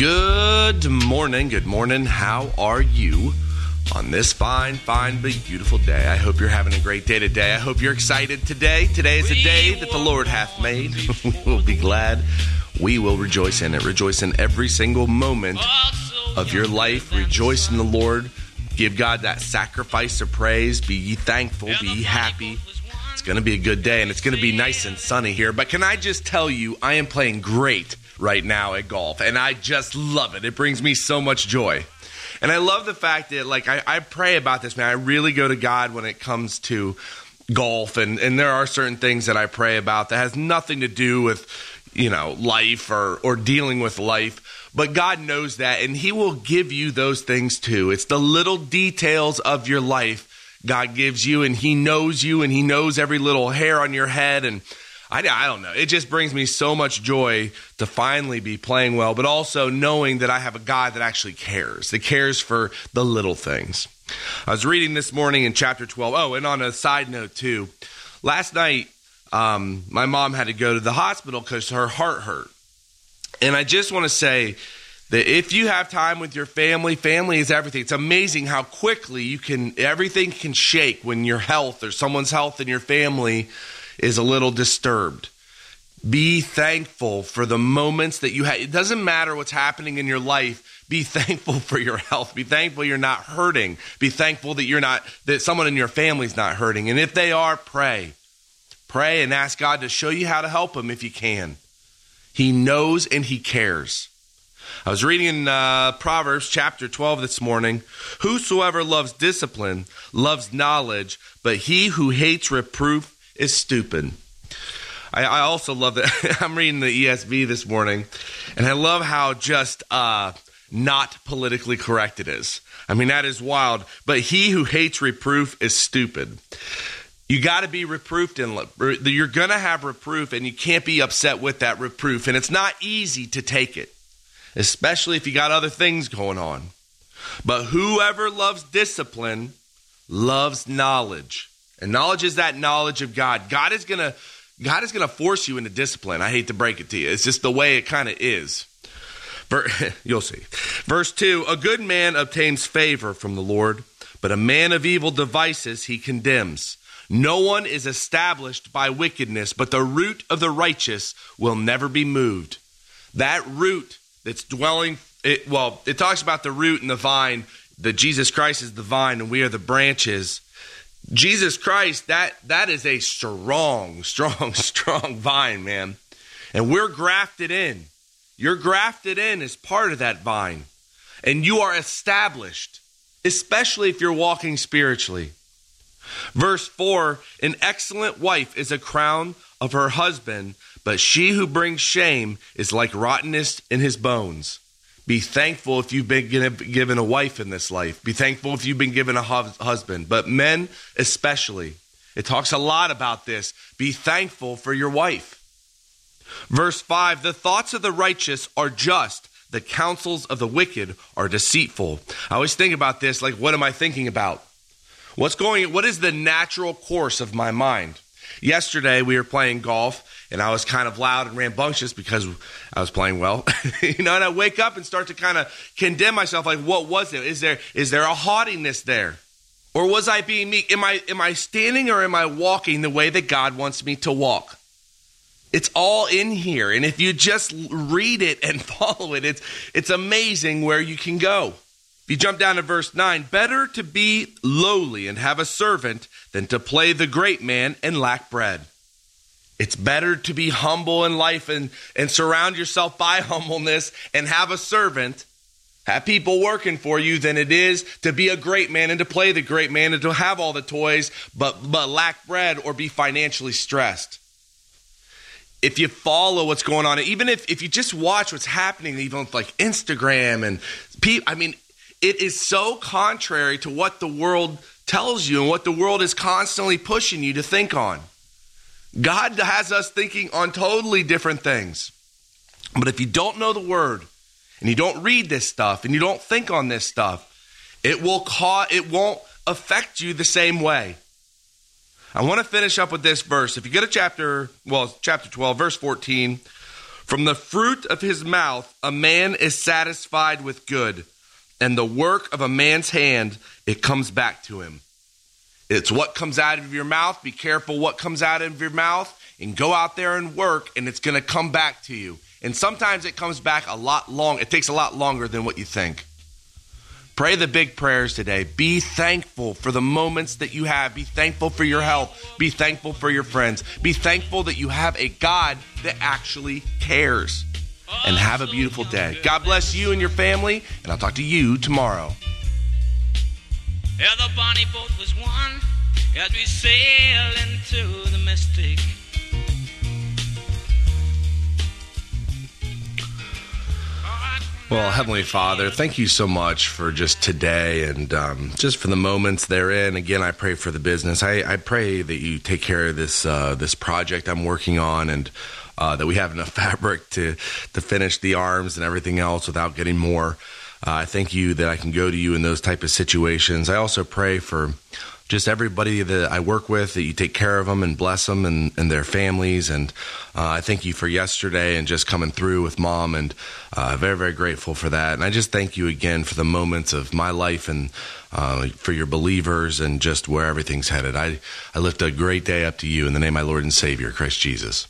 Good morning. Good morning. How are you on this fine, fine, beautiful day? I hope you're having a great day today. I hope you're excited today. Today is a day that the Lord hath made. we will be glad. We will rejoice in it. Rejoice in every single moment of your life. Rejoice in the Lord. Give God that sacrifice of praise. Be ye thankful. Be ye happy. It's going to be a good day and it's going to be nice and sunny here. But can I just tell you, I am playing great right now at golf and I just love it. It brings me so much joy. And I love the fact that, like, I, I pray about this, man. I really go to God when it comes to golf, and, and there are certain things that I pray about that has nothing to do with, you know, life or, or dealing with life. But God knows that, and He will give you those things too. It's the little details of your life God gives you, and He knows you, and He knows every little hair on your head. And I, I don't know. It just brings me so much joy to finally be playing well, but also knowing that I have a God that actually cares, that cares for the little things. I was reading this morning in chapter 12. Oh, and on a side note, too, last night, um, my mom had to go to the hospital because her heart hurt. And I just want to say, that if you have time with your family, family is everything. It's amazing how quickly you can everything can shake when your health or someone's health in your family is a little disturbed. Be thankful for the moments that you have. It doesn't matter what's happening in your life. Be thankful for your health. Be thankful you're not hurting. Be thankful that you're not that someone in your family's not hurting. And if they are, pray. Pray and ask God to show you how to help them if you can. He knows and he cares. I was reading in uh, Proverbs chapter 12 this morning. Whosoever loves discipline loves knowledge, but he who hates reproof is stupid. I, I also love that. I'm reading the ESV this morning, and I love how just uh, not politically correct it is. I mean, that is wild. But he who hates reproof is stupid. You got to be reproofed, and you're going to have reproof, and you can't be upset with that reproof. And it's not easy to take it especially if you got other things going on. But whoever loves discipline loves knowledge. And knowledge is that knowledge of God. God is going to God is going to force you into discipline. I hate to break it to you. It's just the way it kind of is. You'll see. Verse 2 A good man obtains favor from the Lord, but a man of evil devices he condemns. No one is established by wickedness, but the root of the righteous will never be moved. That root that's dwelling. It, well, it talks about the root and the vine. That Jesus Christ is the vine and we are the branches. Jesus Christ, that that is a strong, strong, strong vine, man. And we're grafted in. You're grafted in as part of that vine. And you are established, especially if you're walking spiritually. Verse 4 An excellent wife is a crown of her husband, but she who brings shame is like rottenness in his bones. Be thankful if you've been given a wife in this life. Be thankful if you've been given a husband. But men, especially, it talks a lot about this. Be thankful for your wife. Verse 5 The thoughts of the righteous are just, the counsels of the wicked are deceitful. I always think about this like, what am I thinking about? What's going, what is the natural course of my mind? Yesterday we were playing golf and I was kind of loud and rambunctious because I was playing well. you know, and I wake up and start to kind of condemn myself like what was it? Is there is there a haughtiness there? Or was I being meek? Am I am I standing or am I walking the way that God wants me to walk? It's all in here. And if you just read it and follow it, it's it's amazing where you can go. If you jump down to verse 9, better to be lowly and have a servant than to play the great man and lack bread. It's better to be humble in life and, and surround yourself by humbleness and have a servant, have people working for you than it is to be a great man and to play the great man and to have all the toys but, but lack bread or be financially stressed. If you follow what's going on, even if, if you just watch what's happening, even with like Instagram and people, I mean, it is so contrary to what the world tells you and what the world is constantly pushing you to think on. God has us thinking on totally different things. But if you don't know the word and you don't read this stuff and you don't think on this stuff, it will cause it won't affect you the same way. I want to finish up with this verse. If you get a chapter, well, chapter 12, verse 14, From the fruit of his mouth, a man is satisfied with good, and the work of a man's hand, it comes back to him. It's what comes out of your mouth. Be careful what comes out of your mouth and go out there and work, and it's going to come back to you. And sometimes it comes back a lot long. It takes a lot longer than what you think. Pray the big prayers today. Be thankful for the moments that you have. Be thankful for your health. Be thankful for your friends. Be thankful that you have a God that actually cares. And have a beautiful day. God bless you and your family, and I'll talk to you tomorrow. Yeah, the bonnie boat was one as we sail into the mystic. Well, Heavenly Father, thank you so much for just today and um, just for the moments therein. Again, I pray for the business. I, I pray that you take care of this uh, this project I'm working on and uh, that we have enough fabric to to finish the arms and everything else without getting more. Uh, I thank you that I can go to you in those type of situations. I also pray for just everybody that I work with, that you take care of them and bless them and, and their families. And uh, I thank you for yesterday and just coming through with mom, and uh, very, very grateful for that. And I just thank you again for the moments of my life and uh, for your believers and just where everything's headed. I, I lift a great day up to you in the name of my Lord and Savior, Christ Jesus.